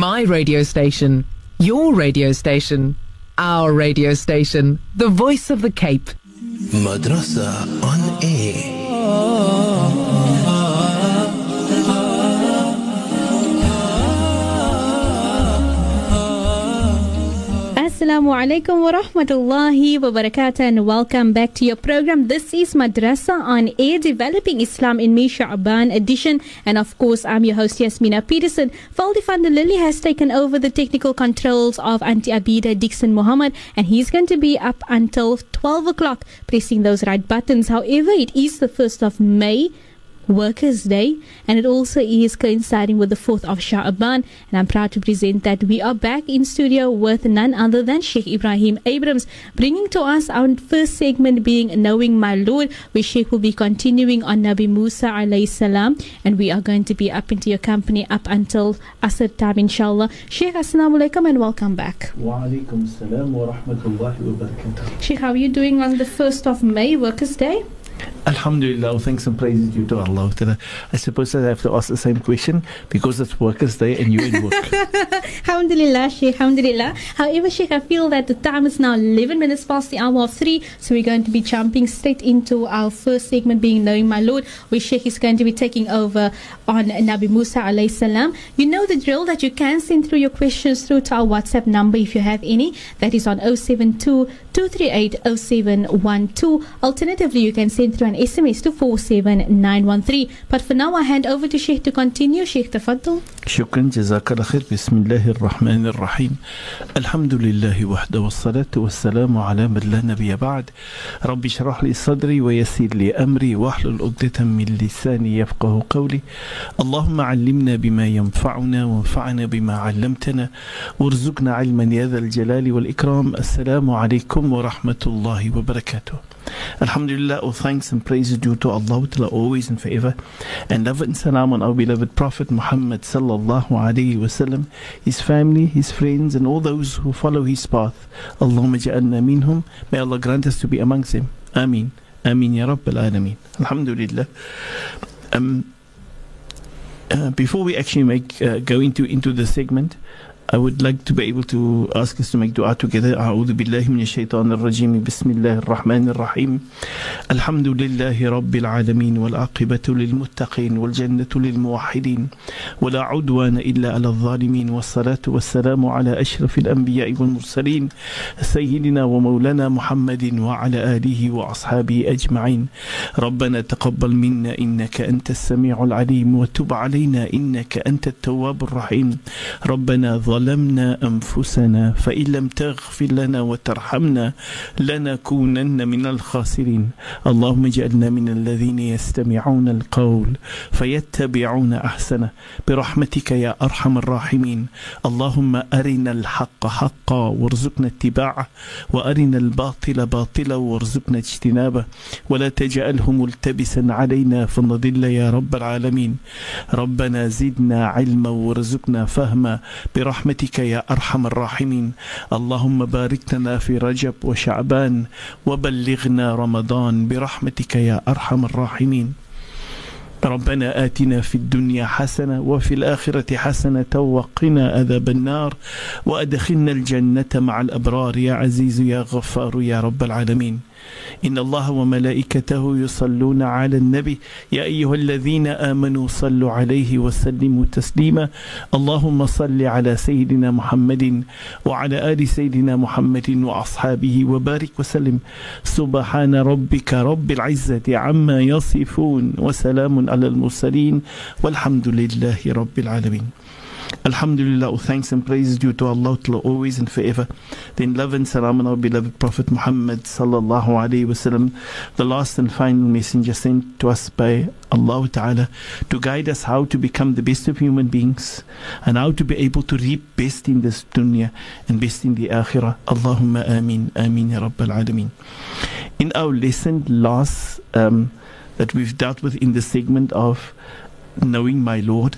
My radio station. Your radio station. Our radio station. The voice of the Cape. Madrasa on air. Assalamu alaikum wa rahmatullahi wa barakatuh and welcome back to your program. This is Madrasa on Air Developing Islam in Me Sha'ban edition and of course I'm your host Yasmina Peterson. Der Lily has taken over the technical controls of Auntie Abida Dixon Muhammad and he's going to be up until 12 o'clock pressing those right buttons. However, it is the 1st of May Workers' Day, and it also is coinciding with the 4th of Sha'aban. And I'm proud to present that we are back in studio with none other than Sheikh Ebrahim Abrahams, bringing to us our first segment being Knowing My Lord, where Sheikh will be continuing on Nabi Musa alayhi salam, and we are going to be up into your company up until Asr time, inshallah. Sheikh, Assalamu alaikum and welcome back. Wa alaikum salam wa rahmatullahi wa barakatuh. Sheikh, how are you doing on the 1st of May, Workers' Day? Alhamdulillah, thanks and praises due to Allah. I suppose I have to ask the same question because it's Workers' Day and you're in work. Alhamdulillah, Sheikh, Alhamdulillah. However, Sheikh, I feel that the time is now 11 minutes past the hour of 3, so we're going to be jumping straight into our first segment being Knowing My Lord, where Sheikh is going to be taking over on Nabi Musa alayhi salam. You know the drill that you can send through your questions through to our WhatsApp number if you have any. That is on 072 238 0712. Alternatively, you can send through an SMS to 47913. But for now, I hand over to Sheikh to continue. Sheikh Tafaddal. شكرا. جزاك الله خير. بسم الله الرحمن الرحيم. الحمد لله وحده والصلاة والسلام على من لا نبي بعد. ربي اشرح لي صدري ويسر لي أمري واحلل عقدة من لساني يفقه قولي. اللهم علمنا بما ينفعنا وانفعنا بما علمتنا. وارزقنا علما يا ذا الجلال والإكرام. السلام عليكم ورحمة الله وبركاته. Alhamdulillah, all thanks and praises due to Allah Ta'ala always and forever. And love and salam on our beloved Prophet Muhammad Sallallahu Alaihi Wasallam, his family, his friends, and all those who follow his path. Allahumma ja'alna minhum. May Allah grant us to be amongst them. Ameen. Ameen Ya Rabbil Alameen. Alhamdulillah. Um, uh, before we actually make uh, go into into the segment, I would like to be able to ask us to make dua together. أعوذ بالله من الشيطان الرجيم بسم الله الرحمن الرحيم الحمد لله رب العالمين والعاقبة للمتقين والجنة للموحدين ولا عدوان إلا على الظالمين والصلاة والسلام على أشرف الأنبياء والمرسلين سيدنا ومولانا محمد وعلى آله وأصحابه أجمعين ربنا تقبل منا إنك أنت السميع العليم وتب علينا إنك أنت التواب الرحيم ربنا ظلمنا أنفسنا فإن لم تغفر لنا وترحمنا لنكونن من الخاسرين. اللهم اجعلنا من الذين يستمعون القول فيتبعون أحسنه. برحمتك يا أرحم الراحمين. اللهم أرنا الحق حقا وارزقنا اتباعه وأرنا الباطل باطلا وارزقنا اجتنابه. ولا تجعله ملتبسا علينا فنضل يا رب العالمين. ربنا زدنا علما وارزقنا فهما. برحمتك يا أرحم الراحمين. اللهم بارك لنا في رجب وشعبان وبلغنا رمضان برحمتك يا أرحم الراحمين. ربنا آتنا في الدنيا حسنة وفي الآخرة حسنة وقنا عذاب النار وأدخلنا الجنة مع الأبرار. يا عزيز يا غفار يا رب العالمين. إن الله وملائكته يصلون على النبي. يا أيها الذين آمنوا صلوا عليه وسلموا تسليما. اللهم صل على سيدنا محمد وعلى آل سيدنا محمد وأصحابه وبارك وسلم. سبحان ربك رب العزة عما يصفون وسلام على المرسلين والحمد لله رب العالمين. Alhamdulillah, thanks and praise due to Allah always and forever. Then love and salam on our beloved Prophet Muhammad Sallallahu Alaihi Wasallam, the last and final messenger sent to us by Allah Ta'ala to guide us how to become the best of human beings and how to be able to reap best in this dunya and best in the akhirah. Allahumma ameen, ameen ya Rabbil Alameen. In our lesson last um, that we've dealt with in the segment of knowing my Lord,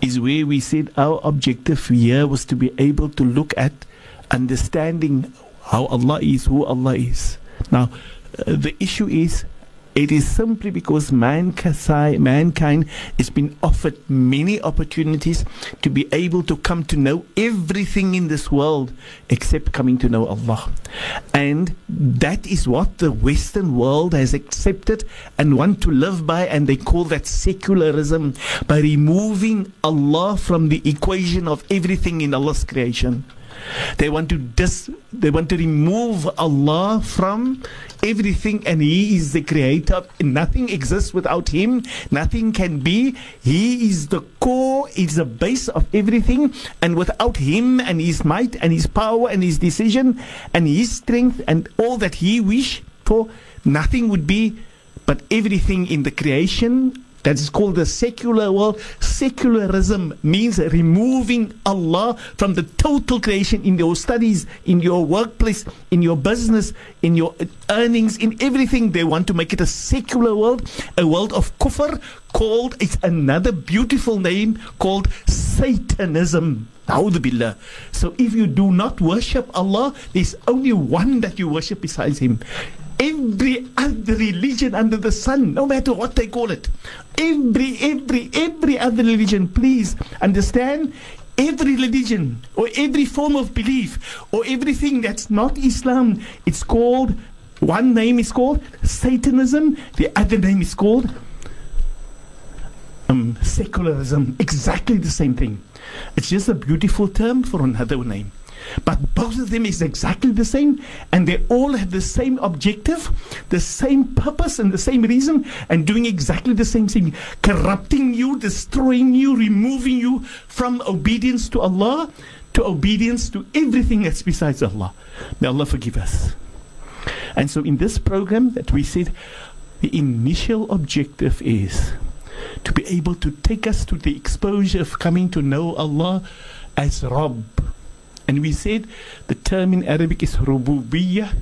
is where we said our objective here was to be able to look at understanding how Allah is, who Allah is. Now, uh, the issue is It is simply because mankind, has been offered many opportunities to be able to come to know everything in this world except coming to know Allah. And that is what the Western world has accepted and want to live by, and they call that secularism by removing Allah from the equation of everything in Allah's creation. They want to dis, they want to remove Allah from everything and he is the creator. Nothing exists without him. Nothing can be. He is the core is the base of everything. And without him and his might and his power and his decision and his strength and all that he wish for nothing would be. But everything in the creation that is called the secular world. Secularism means removing Allah from the total creation in your studies, in your workplace, in your business, in your earnings, in everything. They want to make it a secular world, a world of kufr called, it's another beautiful name called Satanism. So if you do not worship Allah, there's only one that you worship besides Him every other religion under the sun, no matter what they call it. Every, every, every other religion, please understand. Every religion or every form of belief or everything that's not Islam, it's called, one name is called Satanism, the other name is called um, secularism. Exactly the same thing. It's just a beautiful term for another name. But both of them is exactly the same, and they all have the same objective, the same purpose, and the same reason, and doing exactly the same thing corrupting you, destroying you, removing you from obedience to Allah to obedience to everything that's besides Allah. May Allah forgive us. And so, in this program that we said, the initial objective is to be able to take us to the exposure of coming to know Allah as Rabb and we said the term in Arabic is rububiyyah.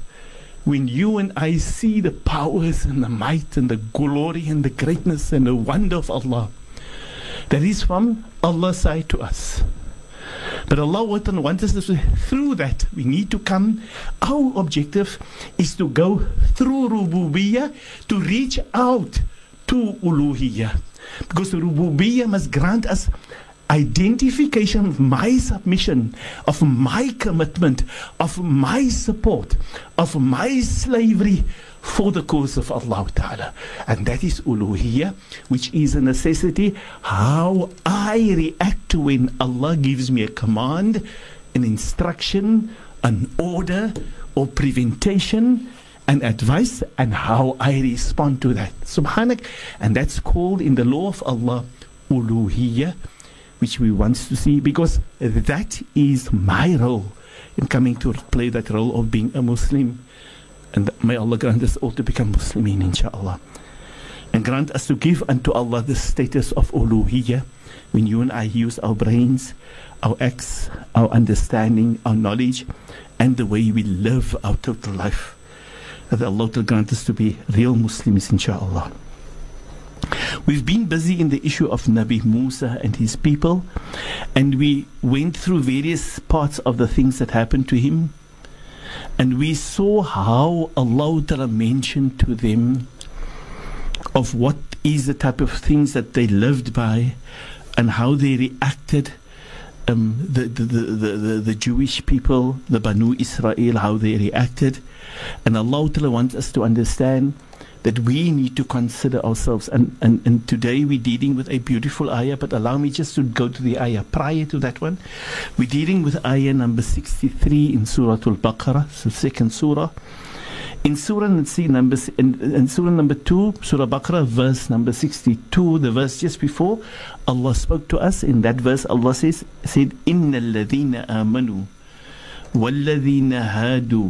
When you and I see the powers and the might and the glory and the greatness and the wonder of Allah, that is from Allah's side to us. But Allah wants us to, through that, we need to come. Our objective is to go through rububiyyah to reach out to uluhiyyah. Because rububiyyah must grant us identification of my submission, of my commitment, of my support, of my slavery for the cause of Allah Ta'ala. And that is uluhiyya, which is a necessity. How I react when Allah gives me a command, an instruction, an order, or preventation, and advice, and how I respond to that. Subhanak. And that's called in the law of Allah uluhiyya which we want to see because that is my role in coming to play that role of being a Muslim. And may Allah grant us all to become Muslimin, inshallah. And grant us to give unto Allah the status of uluhiyyah when you and I use our brains, our acts, our understanding, our knowledge, and the way we live our total life. That Allah will grant us to be real Muslims, inshallah. We've been busy in the issue of Nabi Musa and his people, and we went through various parts of the things that happened to him. And we saw how Allah Ta'ala mentioned to them of what is the type of things that they lived by and how they reacted. Um, the, the, the, the, the Jewish people, the Banu Israel, how they reacted. And Allah wants us to understand that we need to consider ourselves. And, and, and today we're dealing with a beautiful ayah, but allow me just to go to the ayah prior to that one. We're dealing with ayah number 63 in Surah Al Baqarah, the second surah. In Surah number in, in Surah number two, Surah Baqarah, verse number sixty-two, the verse just before, Allah spoke to us. In that verse, Allah says, "said Inna الذين آمنوا والذين هادوا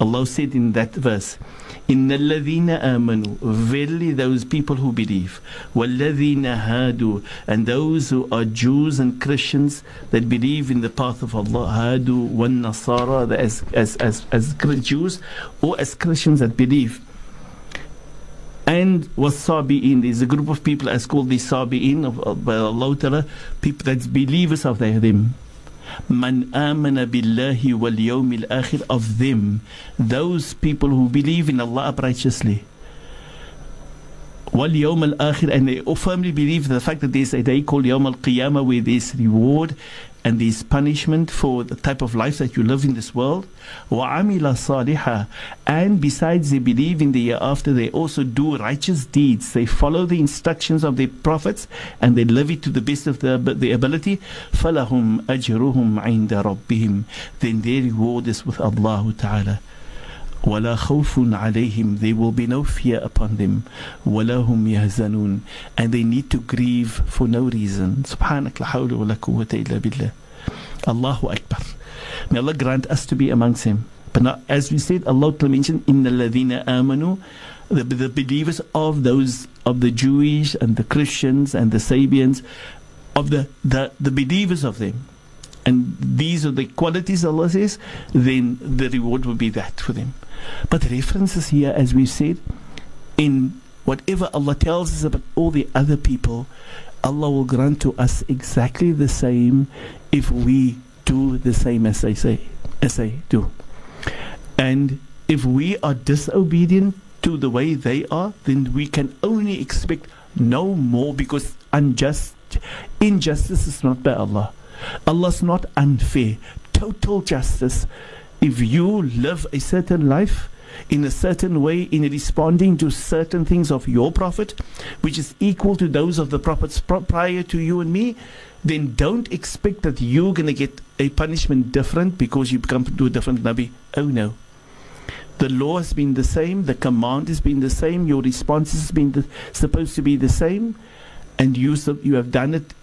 Allah said in that verse إن الذين آمنوا verily those people who believe والذين هادوا and those who are Jews and Christians that believe in the path of Allah هادوا والنصارى as, as, as, as Jews or as Christians that believe and was Sabi'in. There's a group of people as called the Sabi'in of, of by Allah Ta'ala, people that's believers of them. Man amana billahi wal yawmil akhir of them, those people who believe in Allah righteously. Wal yawm akhir, and they firmly believe the fact that there's a day called Yawm al Qiyamah where there's reward and there's punishment for the type of life that you live in this world. وَعَمِلَ صَالِحًا And besides they believe in the year after, they also do righteous deeds. They follow the instructions of their prophets and they live it to the best of their, their ability. فَلَهُمْ أَجْرُهُمْ عِنْدَ رَبِّهِمْ Then their reward is with Allah Ta'ala. ولا خوف عليهم there will be no fear upon them ولا هم يهزنون and they need to grieve for no reason سبحانك لا حول ولا قوة إلا بالله الله أكبر may Allah grant us to be amongst them but not, as we said Allah mentioned إن الذين آمنوا the, the believers of those of the Jewish and the Christians and the Sabians of the, the, the believers of them and these are the qualities Allah says, then the reward will be that for them. But references here, as we said, in whatever Allah tells us about all the other people, Allah will grant to us exactly the same if we do the same as they say, as they do. And if we are disobedient to the way they are, then we can only expect no more because unjust injustice is not by Allah. Allah's not unfair. Total justice. If you live a certain life in a certain way in responding to certain things of your prophet, which is equal to those of the prophets prior to you and me, then don't expect that you're going to get a punishment different because you come to a different Nabi. Oh no. The law has been the same, the command has been the same, your response has been the, supposed to be the same, and you, you have done it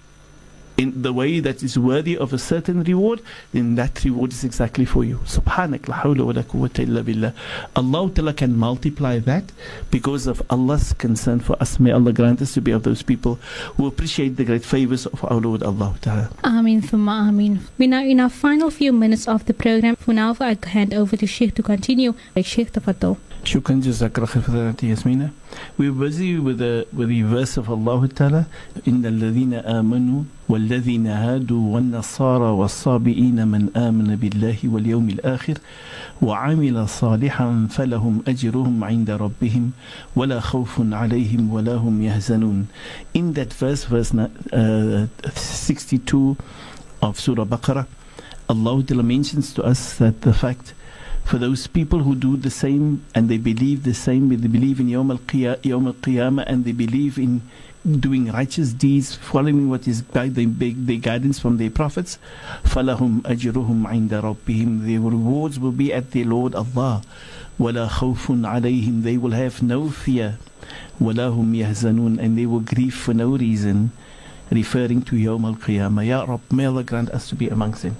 in the way that is worthy of a certain reward, then that reward is exactly for you. Subhanak la hawla wa la quwwata illa billah. Allah Ta'ala can multiply that because of Allah's concern for us. May Allah grant us to be of those people who appreciate the great favors of our Lord Allah Ta'ala. Ameen thumma ameen. We're now in our final few minutes of the program. For now, I hand over to Sheikh to continue. Sheikh Tafaddal. شكرا جزاك الله خير فضيلة ياسمينة. We're busy with the, with the verse of Allah Ta'ala. إن الذين آمنوا والذين هادوا والنصارى والصابئين من آمن بالله واليوم الآخر وعمل صالحا فلهم أجرهم عند ربهم ولا خوف عليهم ولا هم يحزنون. In that verse, verse uh, 62 of Surah Baqarah, Allah Ta'ala mentions to us that the fact for those people who do the same and they believe the same, they believe in Yawm al-Qiyamah and they believe in doing righteous deeds, following what is guide, the, the guidance from their prophets, فَلَهُمْ أَجْرُهُمْ عِنْدَ رَبِّهِمْ Their rewards will be at their Lord Allah. وَلَا خَوْفٌ عَلَيْهِمْ They will have no fear. وَلَا هُمْ يَحْزَنُونَ And they will grieve for no reason, referring to Yawm al-Qiyamah. Ya Rabb, may Allah grant us to be amongst them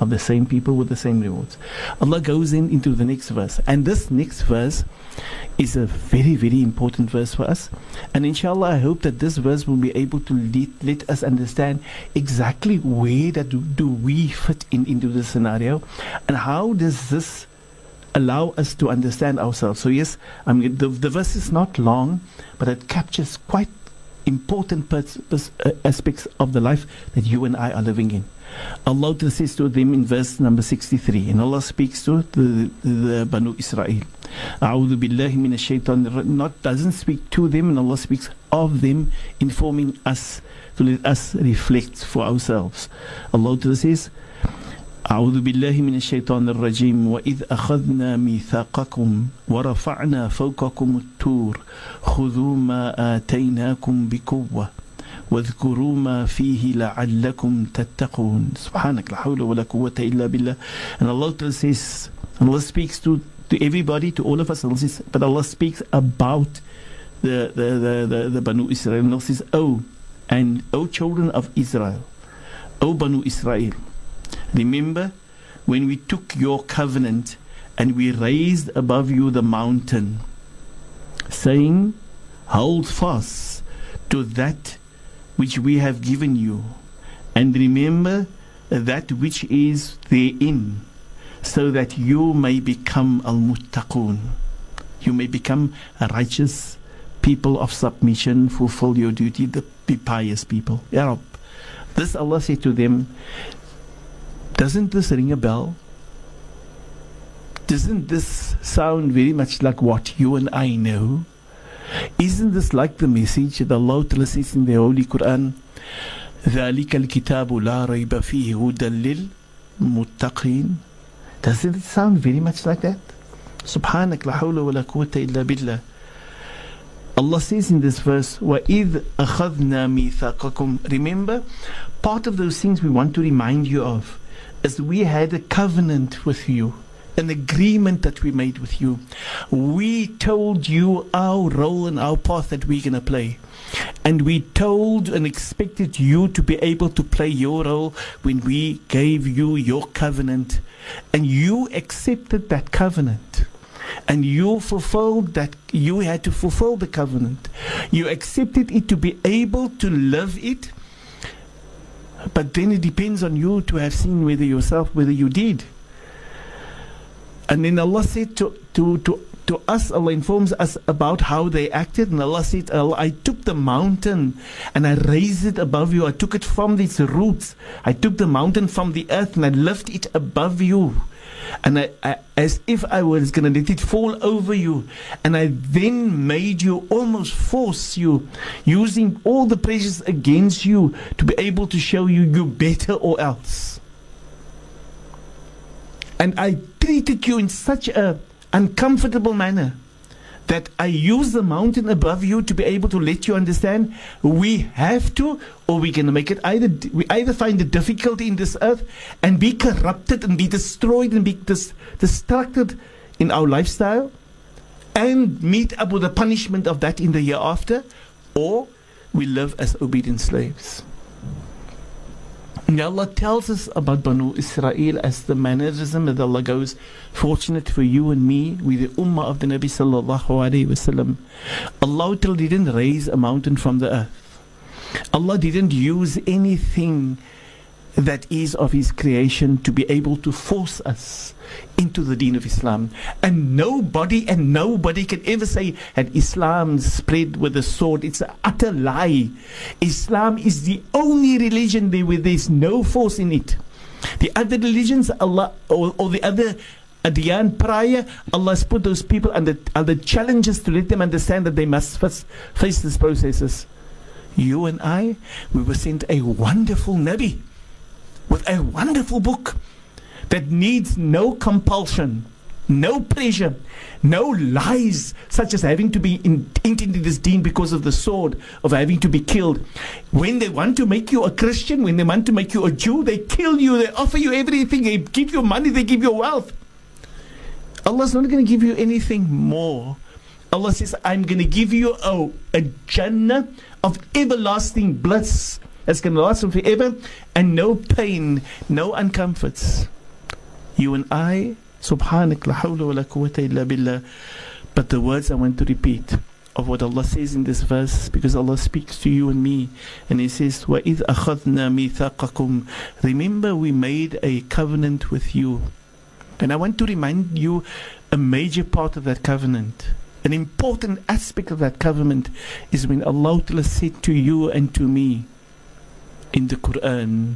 of the same people with the same rewards. Allah goes in into the next verse, and this next verse is a very, very important verse for us. And inshallah, I hope that this verse will be able to lead, let us understand exactly where that do, do we fit in into the scenario, and how does this allow us to understand ourselves. So yes, I mean the, the verse is not long, but it captures quite important pers- pers- uh, aspects of the life that you and I are living in. Allah says to them in verse number 63, and Allah speaks to the, the Banu Israel. A'udhu billahi min shaitan not doesn't speak to them, and Allah speaks of them, informing us to let us reflect for ourselves. Allah says, أعوذ بالله من الشيطان الرجيم وإذ أخذنا ميثاقكم ورفعنا فوقكم التور خذوا ما آتيناكم بقوة واذكروا ما فيه لعلكم تتقون سبحانك لا حول ولا قوة إلا بالله and Allah says Allah speaks to, to everybody to all of us Allah says, but Allah speaks about the, the, the, the, the Banu Israel and Allah says oh and O children of Israel O Banu Israel remember when we took your covenant and we raised above you the mountain saying hold fast to that which we have given you, and remember that which is therein, so that you may become al muttaqun. You may become a righteous people of submission, fulfill your duty, the, be pious people. Ya Rab. This Allah said to them, doesn't this ring a bell? Doesn't this sound very much like what you and I know? Isn't this like the message that Allah tells us in the Holy Quran? ذلك الكتاب لا ريب فيه هدى للمتقين Doesn't it sound very much like that? سبحانك لا حول ولا قوة إلا بالله Allah says in this verse, وَإِذْ أَخَذْنَا مِيثَاقَكُمْ Remember, part of those things we want to remind you of is we had a covenant with you, an agreement that we made with you. We told you our role and our path that we're going to play. And we told and expected you to be able to play your role when we gave you your covenant. And you accepted that covenant and you fulfilled that you had to fulfill the covenant you accepted it to be able to live it but then it depends on you to have seen whether yourself whether you did and then Allah said to to to to us, Allah informs us about how they acted. And Allah said, I took the mountain and I raised it above you. I took it from its roots. I took the mountain from the earth and I lifted it above you and I, I, as if I was going to let it fall over you. And I then made you almost force you, using all the pressures against you to be able to show you you better or else. And I treated you in such a uncomfortable manner that I use the mountain above you to be able to let you understand we have to, or we're going to make it either, we either find the difficulty in this earth and be corrupted and be destroyed and be dis- destructed in our lifestyle and meet up with the punishment of that in the year after, or we live as obedient slaves. Allah tells us about Banu Israel as the mannerism that Allah goes, fortunate for you and me, with the ummah of the Nabi sallallahu alayhi wasallam. Allah didn't raise a mountain from the earth. Allah didn't use anything that is of His creation to be able to force us into the deen of Islam. And nobody and nobody can ever say that Islam spread with a sword. It's an utter lie. Islam is the only religion there where there's no force in it. The other religions, Allah, or, or the other Adyan prior, Allah has put those people under, under challenges to let them understand that they must first face these processes. You and I, we were sent a wonderful Nabi with a wonderful book that needs no compulsion, no pressure, no lies, such as having to be entered into this deen because of the sword of having to be killed. When they want to make you a Christian, when they want to make you a Jew, they kill you, they offer you everything, they give you money, they give you wealth. Allah's not going to give you anything more. Allah says, I'm going to give you a, a Jannah of everlasting bliss that's going to last forever and no pain, no uncomforts You and I, subhanak la hawla wa la quwwata illa billah. But the words I want to repeat of what Allah says in this verse, because Allah speaks to you and me, and He says, وَإِذْ أَخَذْنَا مِيثَاقَكُمْ Remember we made a covenant with you. And I want to remind you a major part of that covenant. An important aspect of that covenant is when Allah said to you and to me in the Quran,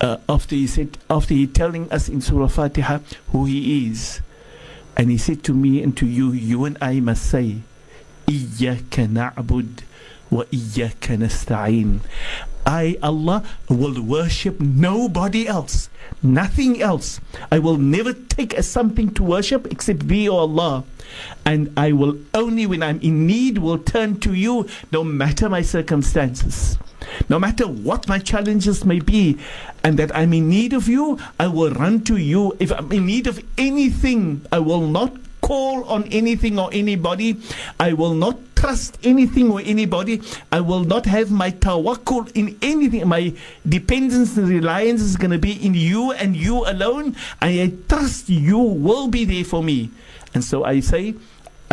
uh, after he said after he telling us in Surah Fatiha who he is, and he said to me and to you, you and I must say, إياك نعبد وإياك نستعين I, Allah, will worship nobody else, nothing else. I will never take something to worship except Thee, O Allah. And I will only, when I'm in need, will turn to You, no matter my circumstances. No matter what my challenges may be, and that I'm in need of you, I will run to you. If I'm in need of anything, I will not call on anything or anybody. I will not trust anything or anybody. I will not have my tawakkul in anything. My dependence and reliance is going to be in you and you alone. I trust you will be there for me. And so I say,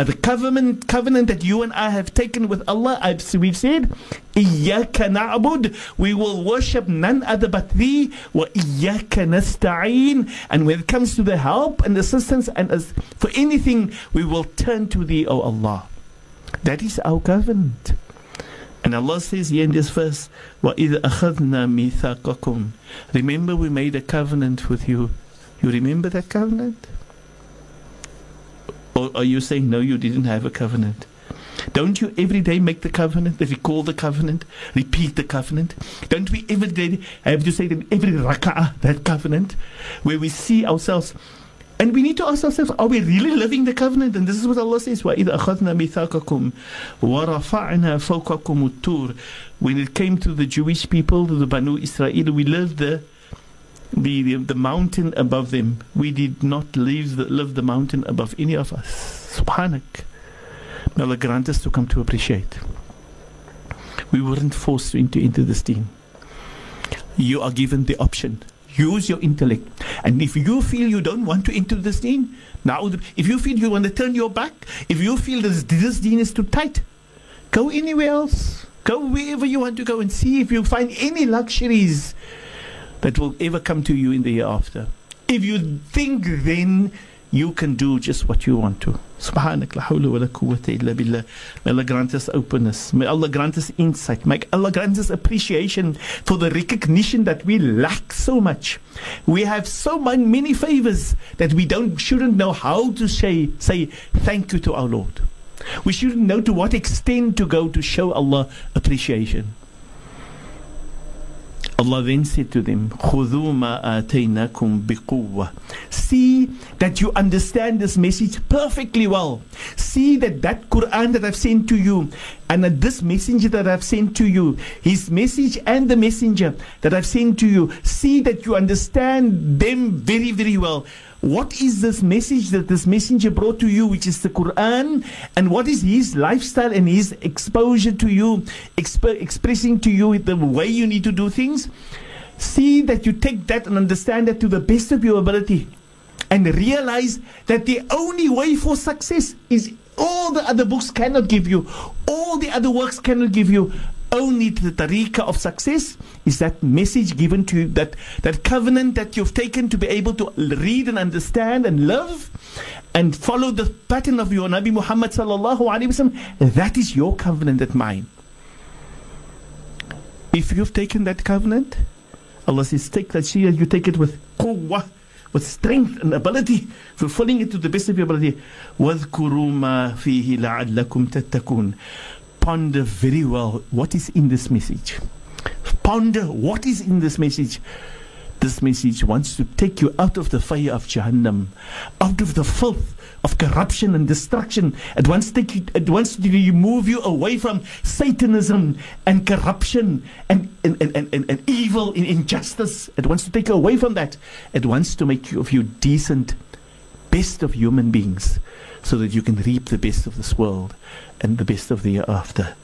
the covenant covenant that you and I have taken with Allah. I've, we've said, "Iyyaka na'bud." We will worship none other but Thee. Wa iyyaka nasta'in. And when it comes to the help and assistance and as for anything, we will turn to Thee, O Allah. That is our covenant. And Allah says here in this verse, وَإِذْ أَخَذْنَا مِيثَاقَكُمْ Remember we made a covenant with you. You remember that covenant? Or are you saying, no, you didn't have a covenant? Don't you every day make the covenant, recall the covenant, repeat the covenant? Don't we every day have to say that every raka'ah, that covenant, where we see ourselves and we need to ask ourselves, are we really living the covenant? And this is what Allah says, وَإِذْ أَخَذْنَا مِثَاقَكُمْ وَرَفَعْنَا فَوْقَكُمُ الطُّورِ When it came to the Jewish people, to the Banu Israel, we lived the, the, the, the mountain above them. We did not leave the, live the mountain above any of us. Subhanak. May Allah grant us to come to appreciate. We weren't forced to enter into this deen. You are given the option use your intellect. And if you feel you don't want to enter this deen, now if you feel you want to turn your back, if you feel this, this deen is too tight, go anywhere else. Go wherever you want to go and see if you find any luxuries that will ever come to you in the year after. If you think then you can do just what you want to. Subhanak la hawla wa la quwwata illa billah. May Allah grant us openness. May Allah grant us insight. May Allah grant us appreciation for the recognition that we lack so much. We have so many favors that we don't shouldn't know how to say say thank you to our Lord. We shouldn't know to what extent to go to show Allah appreciation. Allah then said to them, See that you understand this message perfectly well. See that that Quran that I've sent to you and that this messenger that I've sent to you, his message and the messenger that I've sent to you, see that you understand them very, very well. What is this message that this messenger brought to you, which is the Quran, and what is his lifestyle and his exposure to you, exp- expressing to you the way you need to do things? See that you take that and understand that to the best of your ability, and realize that the only way for success is all the other books cannot give you, all the other works cannot give you only the tariqah of success is that message given to you, that, that covenant that you've taken to be able to read and understand and love and follow the pattern of your Nabi Muhammad sallallahu alaihi wasallam. That is your covenant, not mine. If you've taken that covenant, Allah says, take that shia, you take it with quwwah, with strength and ability, fulfilling it to the best of your ability. وَاذْكُرُوا مَا فِيهِ لَعَلَّكُمْ تَتَّقُونَ ponder very well what is in this message. Ponder what is in this message. This message wants to take you out of the fire of Jahannam, out of the filth of corruption and destruction. It wants to take you, it wants to remove you away from Satanism and corruption and, and, and, and, and evil and injustice. It wants to take you away from that. It wants to make you of you decent, best of human beings so that you can reap the best of this world and the best of the hereafter.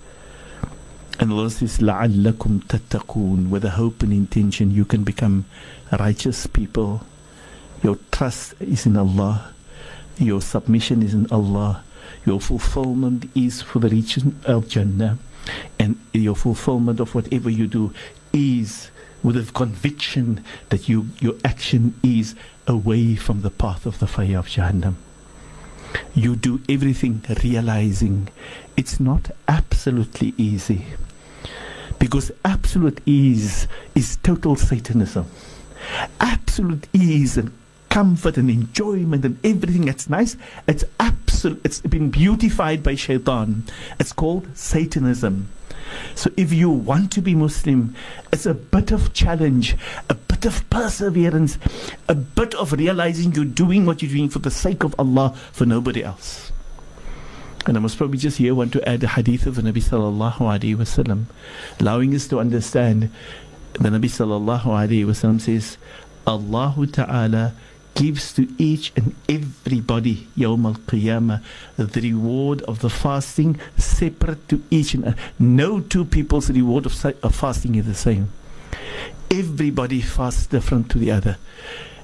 And Allah says, لَعَلَّكُمْ تَتَّقُونَ With a hope and intention you can become righteous people. Your trust is in Allah. Your submission is in Allah. Your fulfillment is for the region of Jannah. And your fulfillment of whatever you do is with a conviction that you, your action is away from the path of the fire of Jahannam you do everything realizing it's not absolutely easy. Because absolute ease is total Satanism. Absolute ease and comfort and enjoyment and everything that's nice, it's absolute it's been beautified by shaitan. It's called Satanism. So if you want to be Muslim, it's a bit of challenge, a bit of perseverance, a bit of realizing you're doing what you're doing for the sake of Allah, for nobody else. And I must probably just here want to add a hadith of the Nabi sallallahu alaihi wasallam, allowing us to understand. The Nabi sallallahu alaihi wasallam says, "Allah Taala." gives to each and everybody Yawm al Qiyamah the reward of the fasting separate to each and no two people's reward of, of fasting is the same. Everybody fasts different to the other.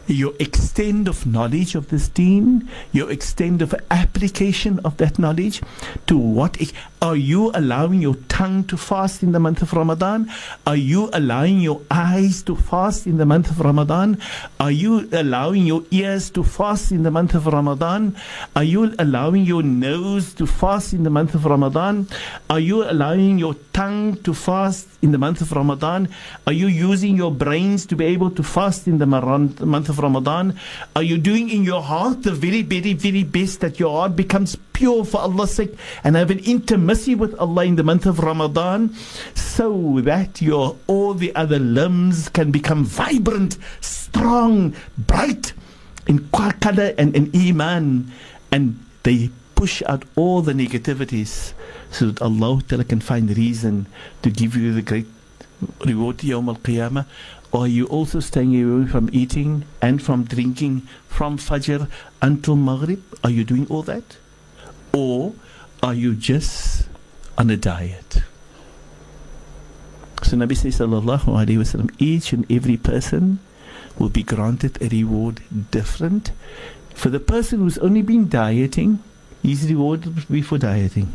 Your extent of knowledge of this deen, your extent of application of that knowledge. To what are you allowing your tongue to fast in the month of Ramadan? Are you allowing your eyes to fast in the month of Ramadan? Are you allowing your ears to fast in the month of Ramadan? Are you allowing your nose to fast in the month of Ramadan? Are you allowing your tongue to fast in the month of Ramadan? Are you using your brains to be able to fast in the month of Ramadan? Are you doing in your heart the very, very, very best that your heart becomes pure for Allah's sake and have an intimacy with Allah in the month of Ramadan so that your all the other limbs can become vibrant, strong, bright in color and in iman and they push out all the negativities so that Allah can find reason to give you the great reward Yawm al-Qiyamah or you also staying away from eating and from drinking from Fajr until Maghrib? Are you doing all that? Or are you just on a diet? So Nabi Sallallahu Alaihi Wasallam, each and every person will be granted a reward different. For the person who's only been dieting, his reward will be for dieting.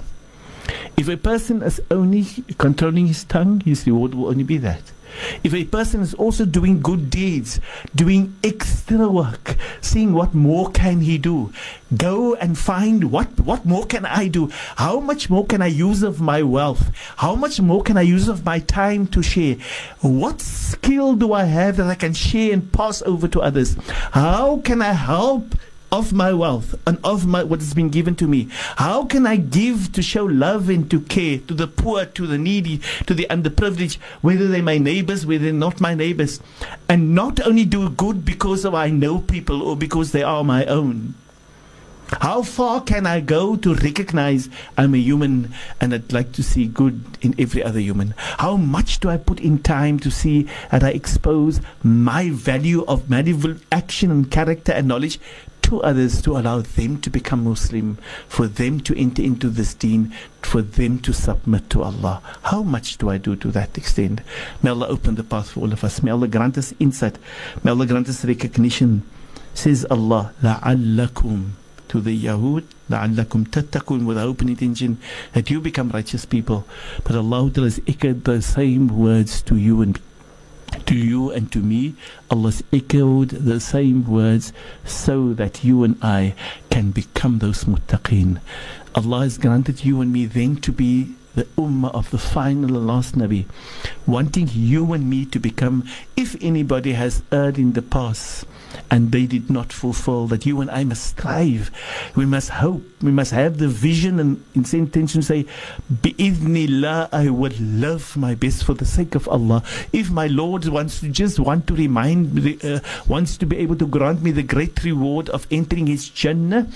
If a person is only controlling his tongue, his reward will only be that. If a person is also doing good deeds, doing extra work, seeing what more can he do, go and find what what more can I do? How much more can I use of my wealth? How much more can I use of my time to share? What skill do I have that I can share and pass over to others? How can I help of my wealth and of my what has been given to me. How can I give to show love and to care to the poor, to the needy, to the underprivileged, whether they're my neighbors, whether they're not my neighbors, and not only do good because of I know people or because they are my own. How far can I go to recognize I'm a human and I'd like to see good in every other human? How much do I put in time to see that I expose my value of medieval action and character and knowledge to others to allow them to become Muslim, for them to enter into this deen, for them to submit to Allah. How much do I do to that extent? May Allah open the path for all of us. May Allah grant us insight. May Allah grant us recognition. Says Allah, لَعَلَّكُمْ to the Yahud, لَعَلَّكُمْ تَتَّقُونَ with the open intention that you become righteous people. But Allah has echoed the same words to you and to you and to me, Allah echoed the same words so that you and I can become those muttaqeen. Allah has granted you and me then to be the ummah of the final last Nabi, wanting you and me to become, if anybody has erred in the past and they did not fulfill, that you and I must strive, we must hope, we must have the vision and intention to say, Bi'idhnillah, I will love my best for the sake of Allah. If my Lord wants to just want to remind uh, wants to be able to grant me the great reward of entering His Jannah,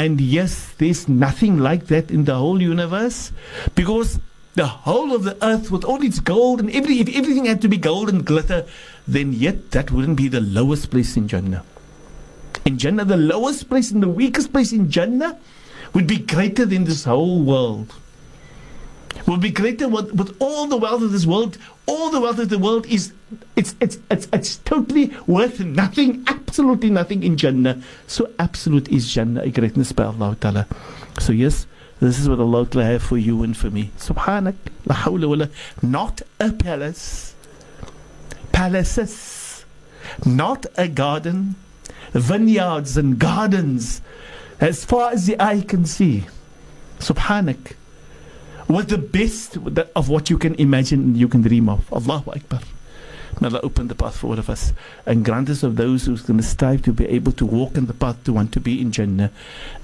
and yes, there's nothing like that in the whole universe because the whole of the earth with all its gold and every, if everything had to be gold and glitter, then yet that wouldn't be the lowest place in Jannah. In Jannah, the lowest place and the weakest place in Jannah would be greater than this whole world. Would be greater with, with all the wealth of this world. All the wealth of the world is it's it's it's it's totally worth nothing, absolutely nothing in Jannah. So absolute is Jannah, a greatness by Allah Ta'ala. So yes, this is what Allah Ta'ala have for you and for me. Subhanak, la hawla wa la. Not a palace, palaces, not a garden, vineyards and gardens, as far as the eye can see. Subhanak. With the best of what you can imagine and you can dream of. Allahu Akbar. May Allah open the path for all of us and grant us of those who's going to strive to be able to walk in the path to want to be in Jannah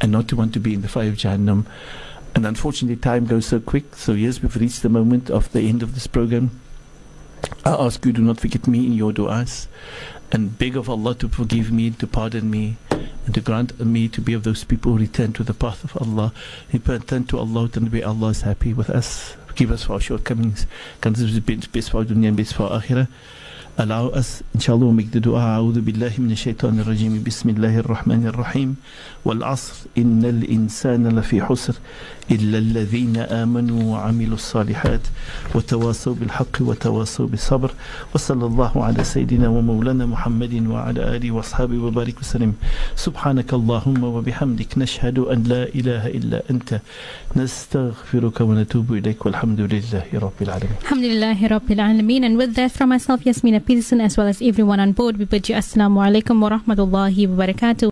and not to want to be in the fire of Jahannam. And unfortunately, time goes so quick. So, yes, we've reached the moment of the end of this program. I ask you, do not forget me in your du'as and beg of Allah to forgive me, to pardon me, and to grant me to be of those people who return to the path of Allah, return to Allah and be Allah is happy with us. Forgive us for our shortcomings. Grant us best for our dunya and us, inshallah, we'll make the dua. أعوذ بالله من الشيطان الرجيم. بسم الله الرحمن الرحيم. والعصر. إن الإنسان لفي حسر إلا الذين آمنوا وعملوا الصالحات وتواصوا بالحق وتواصوا بالصبر. وصلى الله على سيدنا ومولانا محمد وعلى آله وأصحابه وبارك وسلم. سبحانك اللهم وبحمدك نشهد أن لا إله إلا أنت. نستغفرك ونتوب إليك. والحمد لله رب العالمين. Alhamdulillah Rabbil Alameen. And with that, from myself, Yasmina Peterson, as well as everyone on board, we bid you Assalamu alaikum wa rahmatullahi wa barakatuh.